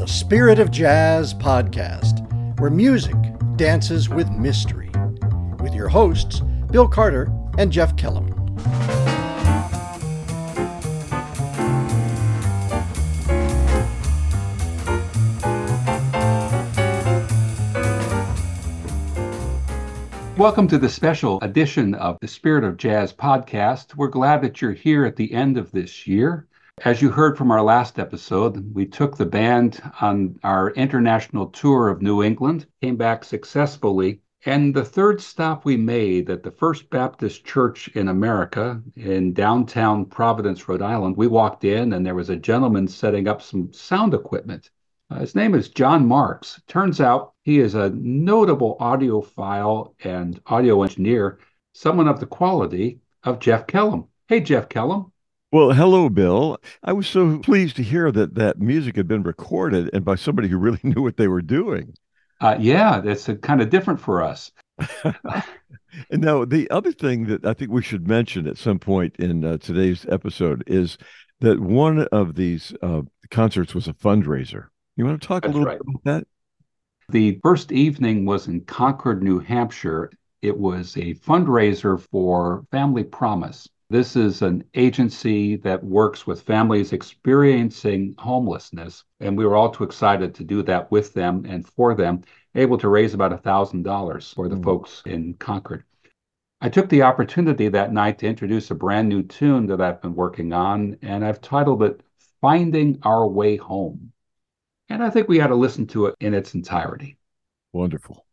the Spirit of Jazz podcast, where music dances with mystery, with your hosts, Bill Carter and Jeff Kellum. Welcome to the special edition of the Spirit of Jazz podcast. We're glad that you're here at the end of this year. As you heard from our last episode, we took the band on our international tour of New England, came back successfully, and the third stop we made at the First Baptist Church in America in downtown Providence, Rhode Island, we walked in and there was a gentleman setting up some sound equipment. Uh, his name is John Marks. Turns out he is a notable audiophile and audio engineer, someone of the quality of Jeff Kellum. Hey, Jeff Kellum. Well, hello, Bill. I was so pleased to hear that that music had been recorded and by somebody who really knew what they were doing. Uh, yeah, that's kind of different for us. and now, the other thing that I think we should mention at some point in uh, today's episode is that one of these uh, concerts was a fundraiser. You want to talk That's a little right. bit about that? The first evening was in Concord, New Hampshire. It was a fundraiser for Family Promise. This is an agency that works with families experiencing homelessness. And we were all too excited to do that with them and for them, able to raise about $1,000 for the Mm. folks in Concord. I took the opportunity that night to introduce a brand new tune that I've been working on, and I've titled it Finding Our Way Home. And I think we ought to listen to it in its entirety. Wonderful.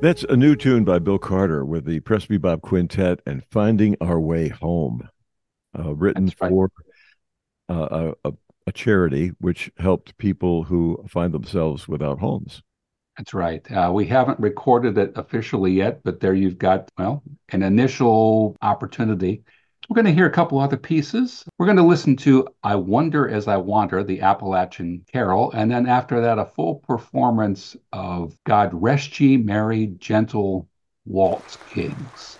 That's a new tune by Bill Carter with the Presbybop Quintet and Finding Our Way Home, uh, written right. for uh, a, a, charity which helped people who find themselves without homes. That's right. Uh, we haven't recorded it officially yet, but there you've got, well, an initial opportunity. We're going to hear a couple other pieces. We're going to listen to I Wonder as I Wander, the Appalachian Carol, and then after that, a full performance of God Rest Ye Merry Gentle Waltz Kings.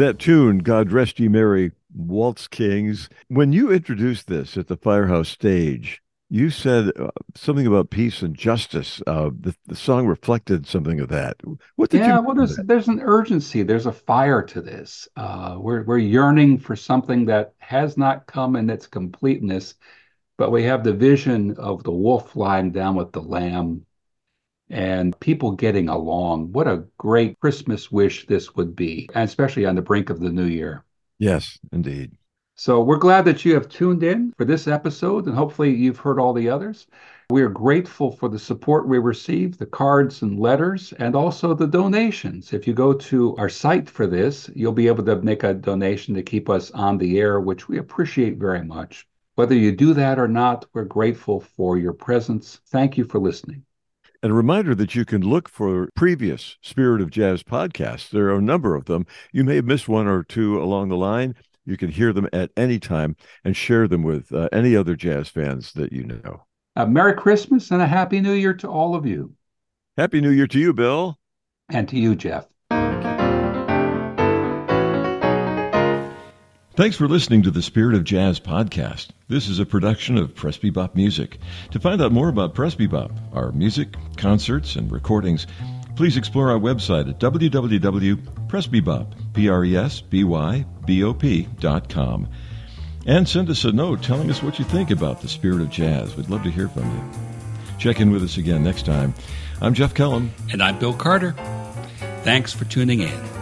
That tune, God Rest Ye Merry, Waltz Kings. When you introduced this at the Firehouse stage, you said uh, something about peace and justice. Uh, the, the song reflected something of that. What did yeah, you? well, there's there's an urgency. There's a fire to this. Uh, we're we're yearning for something that has not come in its completeness, but we have the vision of the wolf lying down with the lamb, and people getting along. What a great Christmas wish this would be, and especially on the brink of the new year. Yes, indeed. So we're glad that you have tuned in for this episode, and hopefully you've heard all the others. We are grateful for the support we receive, the cards and letters, and also the donations. If you go to our site for this, you'll be able to make a donation to keep us on the air, which we appreciate very much. Whether you do that or not, we're grateful for your presence. Thank you for listening. And a reminder that you can look for previous Spirit of Jazz podcasts. There are a number of them. You may have missed one or two along the line. You can hear them at any time and share them with uh, any other jazz fans that you know. A Merry Christmas and a Happy New Year to all of you. Happy New Year to you, Bill. And to you, Jeff. Thanks for listening to the Spirit of Jazz podcast. This is a production of Presbybop Music. To find out more about Presbybop, our music, concerts, and recordings, please explore our website at www.presbybop.com and send us a note telling us what you think about the spirit of jazz. We'd love to hear from you. Check in with us again next time. I'm Jeff Kellum. And I'm Bill Carter. Thanks for tuning in.